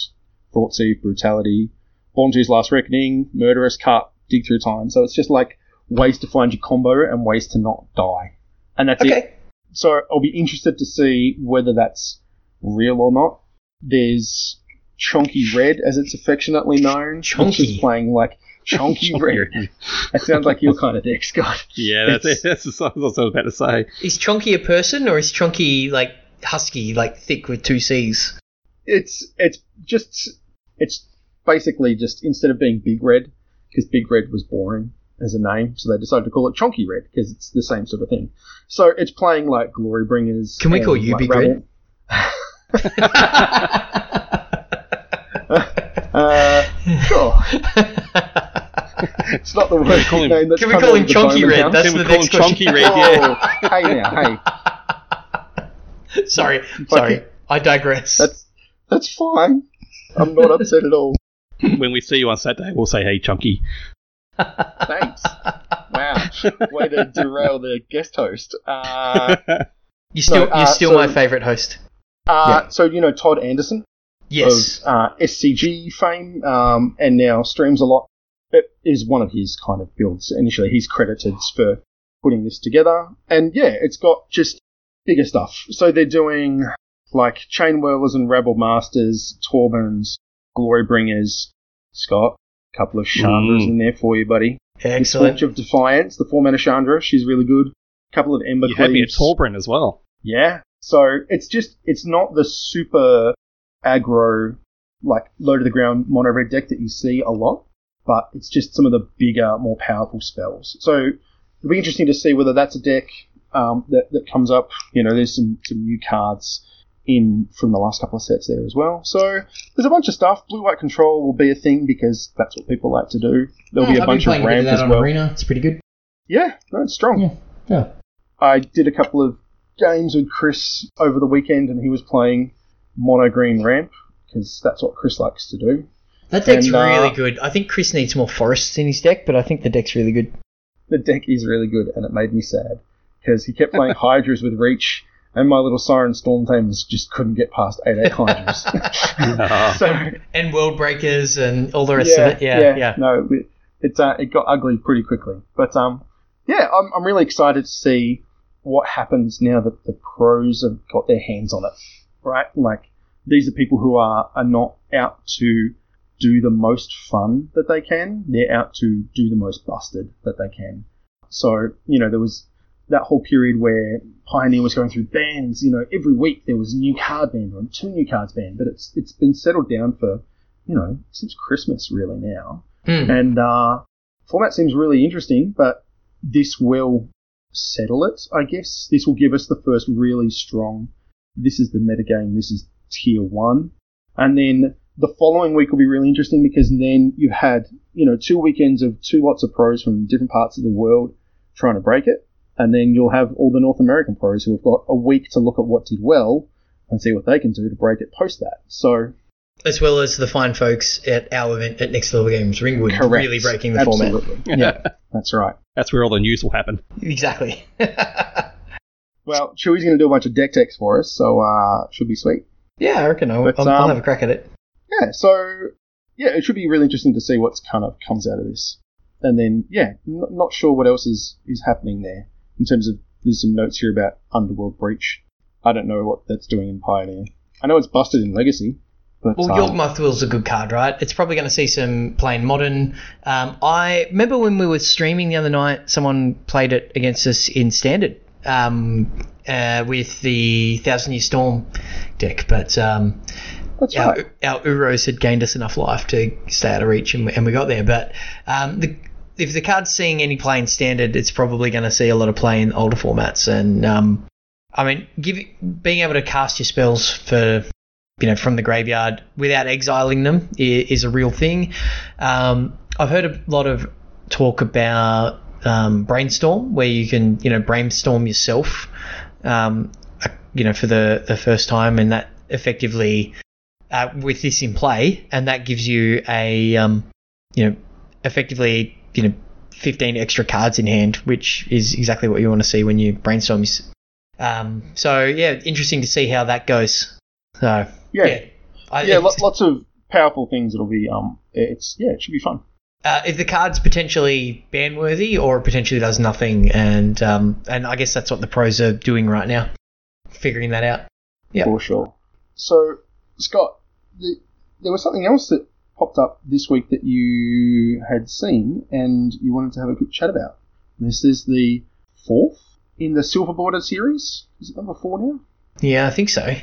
Thought Thief, Brutality, Bontu's Last Reckoning, Murderous Cut, Dig Through Time. So it's just like ways to find your combo and ways to not die. And that's it. So I'll be interested to see whether that's real or not. There's Chonky Red, as it's affectionately known, which Chonky. is playing like Chonky Red. That sounds like your kind of deck, Scott. Yeah, that's It's- it. That's what I was about to say. Is Chonky a person or is Chonky like husky, like thick with two C's? It's it's just it's basically just instead of being big red, because Big Red was boring as a name, so they decided to call it Chonky Red because it's the same sort of thing. So it's playing like Glory Bringers. Can we and, call you like, Big Rabble. Uh, sure. It's not the worst call him- name that's Can we call him of the Chonky Red? House. That's Can we the call next him question. Chonky Red? Yeah. Oh, hey now, hey. sorry, sorry. I digress. That's that's fine. I'm not upset at all. when we see you on Saturday, we'll say, "Hey, Chunky." Thanks. Wow. Way to derail the guest host. Uh, you're still, uh, you're still so- my favourite host. uh, So, you know, Todd Anderson Yes. of uh, SCG fame um, and now streams a lot. It is one of his kind of builds. Initially, he's credited for putting this together. And yeah, it's got just bigger stuff. So they're doing like Chain Whirlers and Rebel Masters, Torbrans, Glory Bringers, Scott, couple of Chandras Mm. in there for you, buddy. The Excellent. Torch of Defiance, the four mana Chandra, she's really good. A couple of Ember You had me at Cleaves. As well. Yeah. So it's just it's not the super aggro like low to the ground mono red deck that you see a lot, but it's just some of the bigger, more powerful spells. So it'll be interesting to see whether that's a deck um, that that comes up. You know, there's some some new cards in from the last couple of sets there as well. So there's a bunch of stuff. Blue white control will be a thing because that's what people like to do. There'll be a I've bunch of ramp as on well. Arena. It's pretty good. Yeah, no, it's strong. Yeah. Yeah. I did a couple of games with Chris over the weekend, and he was playing mono green ramp because that's what Chris likes to do. That deck's And, uh, really good. I think Chris needs more forests in his deck, but I think the deck's really good. The deck is really good, and it made me sad because he kept playing Hydras with Reach, and my little Siren Storm Tamers just couldn't get past 8 8 Hydras. Oh. so, and World Breakers and all the rest yeah, of it. Yeah, yeah. No, it, it's, uh, it got ugly pretty quickly. But um, yeah, I'm, I'm really excited to see what happens now that the pros have got their hands on it. Right? Like, these are people who are, are not out to do the most fun that they can. They're out to do the most busted that they can. So, you know, there was that whole period where Pioneer was going through bans. You know, every week there was a new card banned or two new cards banned, but it's it's been settled down for, you know, since Christmas really now. Hmm. And uh, format seems really interesting, but this will settle it, I guess. This will give us the first really strong. This is the metagame. This is tier one, and then the following week will be really interesting because then you've had you know two weekends of two lots of pros from different parts of the world trying to break it, and then you'll have all the North American pros who have got a week to look at what did well and see what they can do to break it post that. So As well as the fine folks at our event at Next Level Games Ringwood, correct, really breaking the format. Absolutely. yeah, that's right. That's where all the news will happen. Exactly. Well, Chewy's going to do a bunch of deck techs for us, so uh, should be sweet. yeah, I reckon I'll, But, I'll, I'll um, have a crack at it. Yeah, so yeah, it should be really interesting to see what's kind of comes out of this, and then yeah, n- not sure what else is is happening there in terms of there's some notes here about Underworld Breach. I don't know what that's doing in Pioneer. I know it's busted in Legacy, but Well, um, Yawgmoth Will's a good card, right? It's probably going to see some playing modern. Um, I remember when we were streaming the other night, someone played it against us in standard um, uh, with the Thousand Year Storm deck, but um, that's our, right. our Uros had gained us enough life to stay out of reach, and, we- and we got there. But um, the, if the card's seeing any play in standard, it's probably going to see a lot of play in older formats. And um, I mean, give, being able to cast your spells for you know from the graveyard without exiling them is, is a real thing. Um, I've heard a lot of talk about um, brainstorm, where you can you know brainstorm yourself, um, you know for the the first time, and that effectively uh, with this in play, and that gives you a um, you know effectively you know 15 extra cards in hand, which is exactly what you want to see when you brainstorm. Um, so yeah, interesting to see how that goes. So Yeah, yeah, I, yeah, lots of powerful things. It'll be um, it's yeah, it should be fun. uh, if the card's potentially ban worthy or potentially does nothing, and um, and I guess that's what the pros are doing right now, figuring that out. Yeah. for sure. So, Scott, the, there was something else that popped up this week that you had seen and you wanted to have a quick chat about. This is the fourth in the Silver Border series. Is it number four now? Yeah, I think so.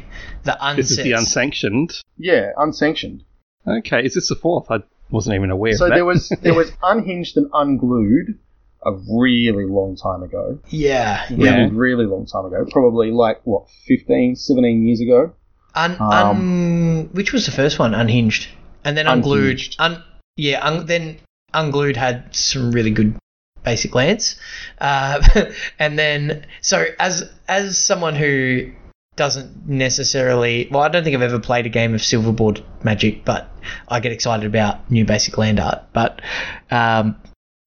The This is the unsanctioned. Yeah, unsanctioned. Okay, is this the fourth? I wasn't even aware So of that. there was there was unhinged and unglued a really long time ago. Yeah, Really, Yeah. really long time ago. Probably like what 15, 17 years ago. Un, Um, un, which was the first one? Unhinged, and then unglued. Un, yeah, un, then unglued had some really good basic lands, uh, and then so as as someone who doesn't necessarily well, I don't think I've ever played a game of Silverboard Magic, but I get excited about new basic land art. But um,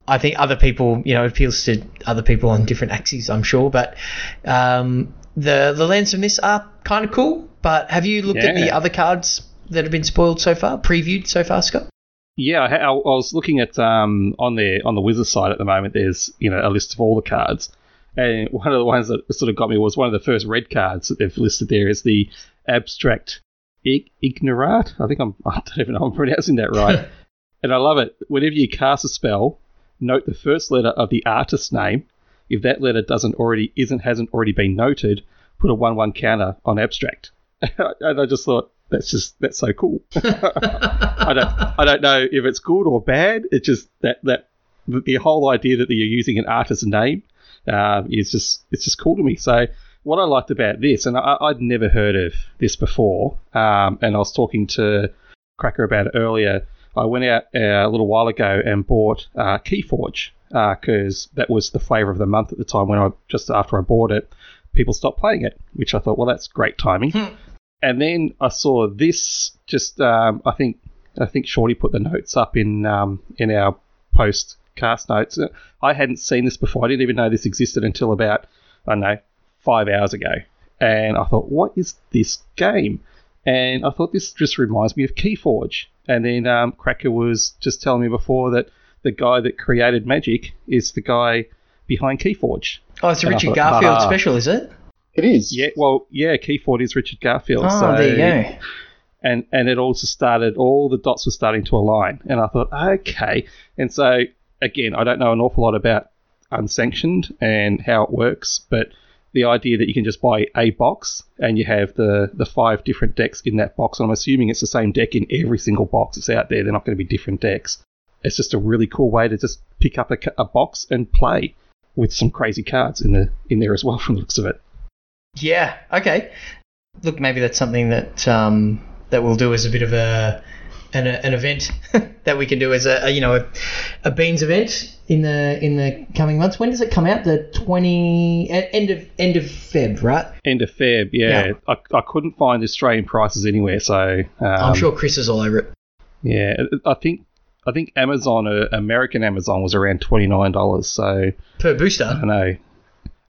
I think other people, you know, it appeals to other people on different axes, I'm sure. But um, the the lands from this are kind of cool. But have you looked at the other cards that have been spoiled so far, previewed so far, Scott? Yeah, I, I was looking at um, on the on the Wizard side at the moment. There's you know a list of all the cards, and one of the ones that sort of got me was one of the first red cards that they've listed there is the abstract Ig- ignorat. I think I'm I don't even know if I'm pronouncing that right, and I love it. Whenever you cast a spell, note the first letter of the artist's name. If that letter doesn't already isn't hasn't already been noted, put a one one counter on abstract. and I just thought that's just that's so cool. I don't I don't know if it's good or bad. It's just that that the whole idea that you're using an artist's name um, is just it's just cool to me. So what I liked about this, and I, I'd never heard of this before, um, and I was talking to Cracker about it earlier. I went out uh, a little while ago and bought uh, Keyforge because that was the flavour of the month at the time when I just after I bought it, people stopped playing it, which I thought, well, that's great timing. And then I saw this. Just um, I think I think Shorty put the notes up in um, in our post cast notes. I hadn't seen this before. I didn't even know this existed until about I don't know five hours ago. And I thought, what is this game? And I thought this just reminds me of Keyforge. And then um, Cracker was just telling me before that the guy that created Magic is the guy behind Keyforge. Oh, it's a And Richard thought, Garfield special, is it? It is. Yeah, well, yeah, Keyforge is Richard Garfield. Oh, so, there you go. and and it also started all the dots were starting to align and i thought okay and so again i don't know an awful lot about unsanctioned and how it works but the idea that you can just buy a box and you have the the five different decks in that box and i'm assuming it's the same deck in every single box that's out there they're not going to be different decks it's just a really cool way to just pick up a, a box and play with some crazy cards in the in there as well from the looks of it Yeah. Okay. Look, maybe that's something that um, that we'll do as a bit of a an, an event that we can do as a, a you know a, a beans event in the in the coming months. When does it come out? The twenty end of end of Feb, right? end of feb yeah, Yeah. I, I couldn't find australian prices anywhere so um, I'm sure Chris is all over it. Yeah, I think I think Amazon, uh, American Amazon, was around twenty nine dollars. So Per booster. I don't know,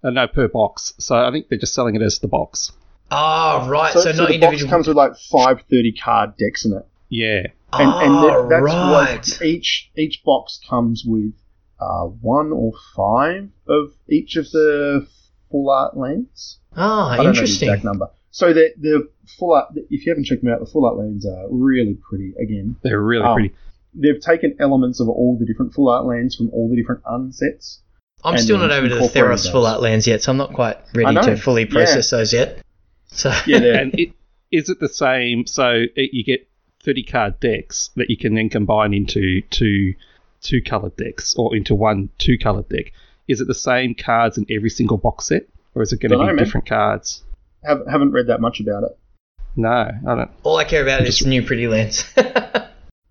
I don't per box. So I think they're just selling it as the box. Oh, right. So, So, so not the box comes with like five thirty card decks in it, Yeah, and, and oh, that, that's right. what each each box comes with uh, one or five of each of the full art lands. Ah, I don't know the interesting. exact number. So the the full art, if you haven't checked them out, the full art lands are really pretty. Again, they're really Oh. pretty. they've taken elements of all the different full art lands from all the different unsets. I'm still not over to the Theros those. full out lands yet, so I'm not quite ready to fully process those yet. So Yeah, And it, is it the same? So it, you get thirty card decks that you can then combine into two two colored decks or into one two colored deck. Is it the same cards in every single box set, or is it going to Dunno, be man. different cards? have, haven't read that much about it. No, I don't. all I care about is Just- new pretty lands.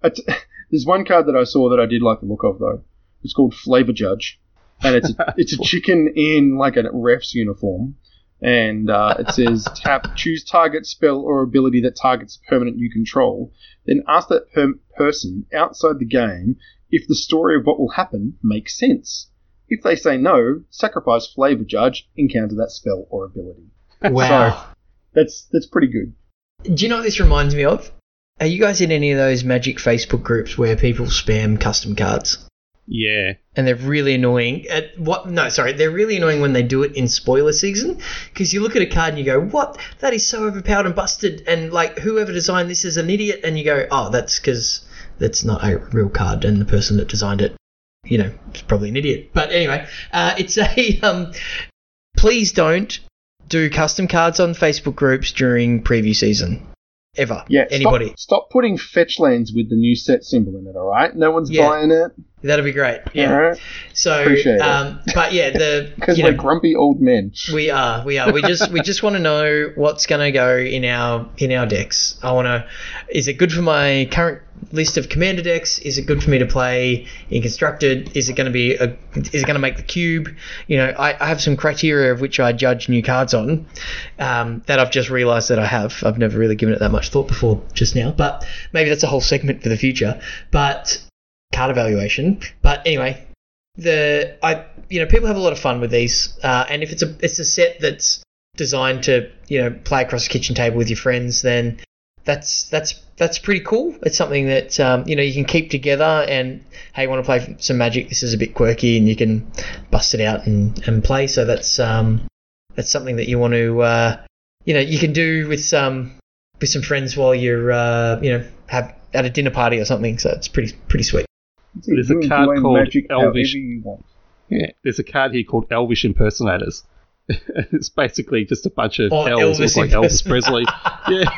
It's- There's one card that I saw that I did like the look of though. It's called Flavor Judge, and it's a, it's a chicken in like a ref's uniform, and uh, it says tap choose target spell or ability that targets a permanent you control. Then ask that per- person outside the game if the story of what will happen makes sense. If they say no, sacrifice Flavor Judge, encounter that spell or ability. wow. That's that's pretty good. Do you know what this reminds me of? Are you guys in any of those Magic Facebook groups where people spam custom cards? Yeah, And they're really annoying. At what? No, sorry, they're really annoying when they do it in spoiler season. Because you look at a card and you go, "What? That is so overpowered and busted." And like, whoever designed this is an idiot. And you go, "Oh, that's because that's not a real card, and the person that designed it, you know, is probably an idiot." But anyway, uh, it's a um. Please don't do custom cards on Facebook groups during preview season. ever. Yeah, Anybody. Stop, stop putting fetch lands with the new set symbol in it. All right, no one's Yeah. buying it. That'd be great. Yeah. Right, So, Appreciate it. um, but yeah, the because we're know, grumpy old men. we are, we are. We just we just want to know what's going to go in our in our decks. I want to. Is it good for my current list of commander decks? Is it good for me to play in constructed? Is it going to be a? Is it going to make the cube? You know, I, I have some criteria of which I judge new cards on. Um, that I've just realised that I have. I've never really given it that much thought before just now, but maybe that's a whole segment for the future. But card evaluation. But anyway, the I you know people have a lot of fun with these, uh, and if it's a it's a set that's designed to you know play across the kitchen table with your friends, then that's that's that's pretty cool. It's something that um, you know you can keep together, and hey, you want to play some Magic? This is a bit quirky, and you can bust it out and, and play. So that's um, that's something that you want to uh, you know you can do with some with some friends while you're uh, you know have at a dinner party or something. So it's pretty pretty sweet. There's a card called magic Elvish. you want. Yeah, there's a card here called Elvish Impersonators. it's basically just a bunch of Oh, elves Elvis look like Elvis Presley. Yeah,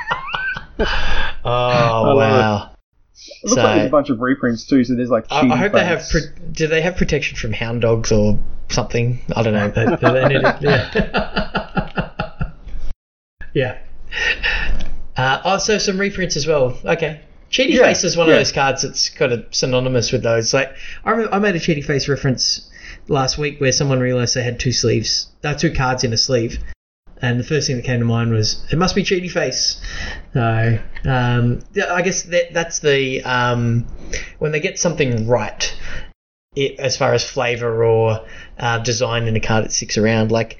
Oh love wow! It looks like there's a bunch of reprints too. So there's like. I, I cheaty hope they have. Pro- do they have protection from hound dogs or something? I don't know. They- they- they need it, yeah. yeah. Uh, also, some reprints as well. Okay. Cheaty Yeah, Face is one yeah. of those cards that's kind of synonymous with those. Like I remember, I made a Cheaty Face reference last week where someone realised they had two sleeves. Are two cards in a sleeve, and the first thing that came to mind was it must be Cheaty Face. So um, I guess that that's the um, when they get something right, it, as far as flavour or uh, design in a card that sticks around. Like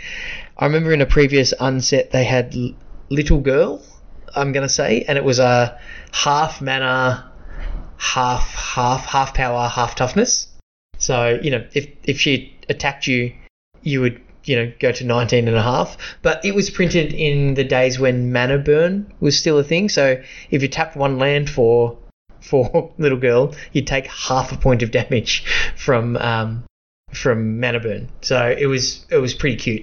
I remember in a previous unset they had L- Little Girl. I'm gonna say, and it was a half mana, half half half power, half toughness. So you know, if if she attacked you, you would you know go to 19 and a half. But it was printed in the days when mana burn was still a thing. So if you tapped one land for for little girl, you'd take half a point of damage from um, from mana burn. So it was it was pretty cute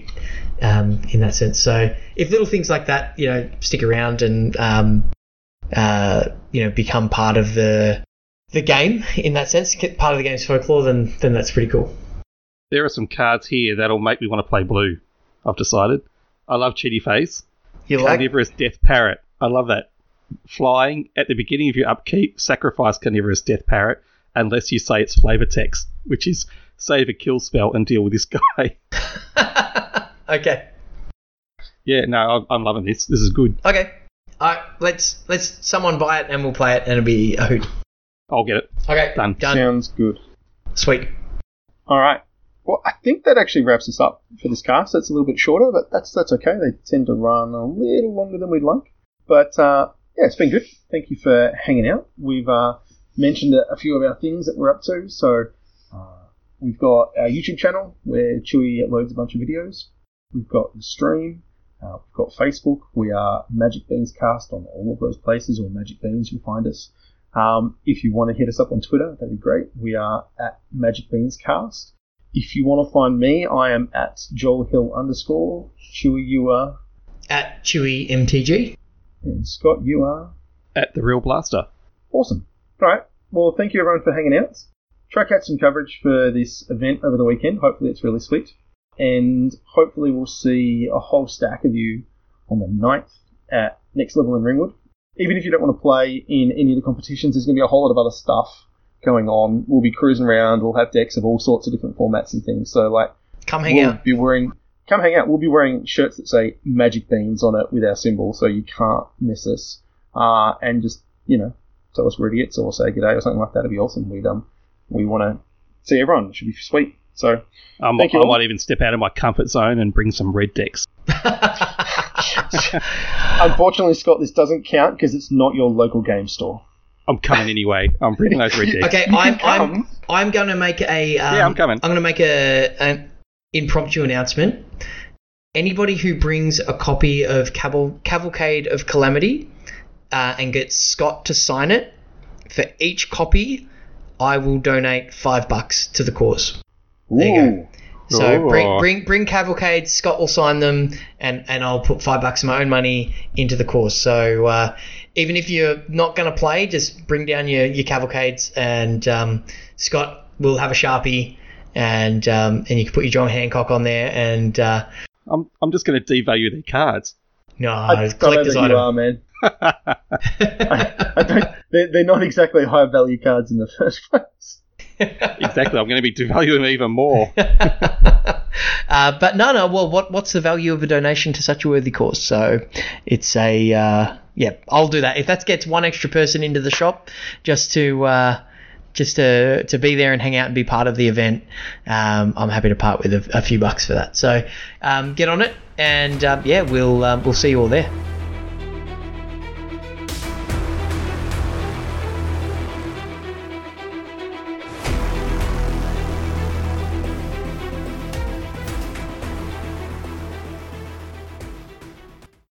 um, in that sense. So if little things like that, you know, stick around and um, uh, you know become part of the the game in that sense, get part of the game's folklore, then then that's pretty cool. there are some cards here that'll make me want to play blue. I've decided. I love Cheaty Face. You like? Carnivorous Death Parrot. I love that. Flying at the beginning of your upkeep, sacrifice Carnivorous Death Parrot unless you say it's flavor text, which is save a kill spell and deal with this guy. okay. yeah, no, I'm, I'm loving this. This is good. Okay. All right. Let's let's someone buy it and we'll play it and it'll be a hoot. I'll get it. Okay. Done. Done. Sounds good. Sweet. All right. Well, I think that actually wraps us up for this cast. It's a little bit shorter, but that's that's okay. They tend to run a little longer than we'd like. But uh, yeah, it's been good. Thank you for hanging out. We've uh, mentioned a, a few of our things that we're up to. So uh, we've got our YouTube channel where Chewy uploads a bunch of videos. We've got the stream. Uh, we've got Facebook. We are Magic Beans Cast on all of those places, or Magic Beans. You'll find us. Um, if you want to hit us up on Twitter, that'd be great. We are at Magic Beans Cast. If you want to find me, I am at Joel Hill underscore. Chewy, you are. At Chewy MTG. And Scott, you are. At the Real Blasta. Awesome. All right. Well, thank you everyone for hanging out. Try catch some coverage for this event over the weekend. Hopefully, it's really sweet. And hopefully, we'll see a whole stack of you on the 9th at Next Level in Ringwood. Even if you don't want to play in any of the competitions, there's going to be a whole lot of other stuff going on. We'll be cruising around. We'll have decks of all sorts of different formats and things. So, like, Come hang we'll out. be wearing. Come hang out. We'll be wearing shirts that say Magic Beans on it with our symbol, so you can't miss us. Uh, and just you know, tell us we're idiots or say good day or something like that. It'd be awesome. We'd um, we want to see everyone. It should be sweet. So Um, Thank you I all. might even step out of my comfort zone and bring some red decks. unfortunately, Scott, this doesn't count because it's not your local game store. I'm coming anyway. I'm bringing those red decks. okay, You I'm I'm. I'm gonna make a um, Yeah, I'm coming. I'm gonna make a an impromptu announcement. Anybody who brings a copy of Caval- Cavalcade of Calamity uh, and get Scott to sign it, for each copy, I will donate five bucks to the cause. There you go. So Ooh. bring bring bring cavalcades. Scott will sign them, and and I'll put five bucks of my own money into the course. So uh, even if you're not going to play, just bring down your your cavalcades, and um, Scott will have a sharpie, and um, and you can put your John Hancock on there, and uh, I'm, I'm just going to devalue their cards. no I don't know collector's that you item. are, man. I, I don't, they're, they're not exactly high value cards in the first place. Exactly. I'm going to be devaluing them even more. uh, but no, no. Well, what what's the value of a donation to such a worthy cause? So it's a uh, yeah. I'll do that if that gets one extra person into the shop just to uh, just to to be there and hang out and be part of the event. Um, I'm happy to part with a, a few bucks for that. So um, get on it, and um, yeah, we'll um, we'll see you all there.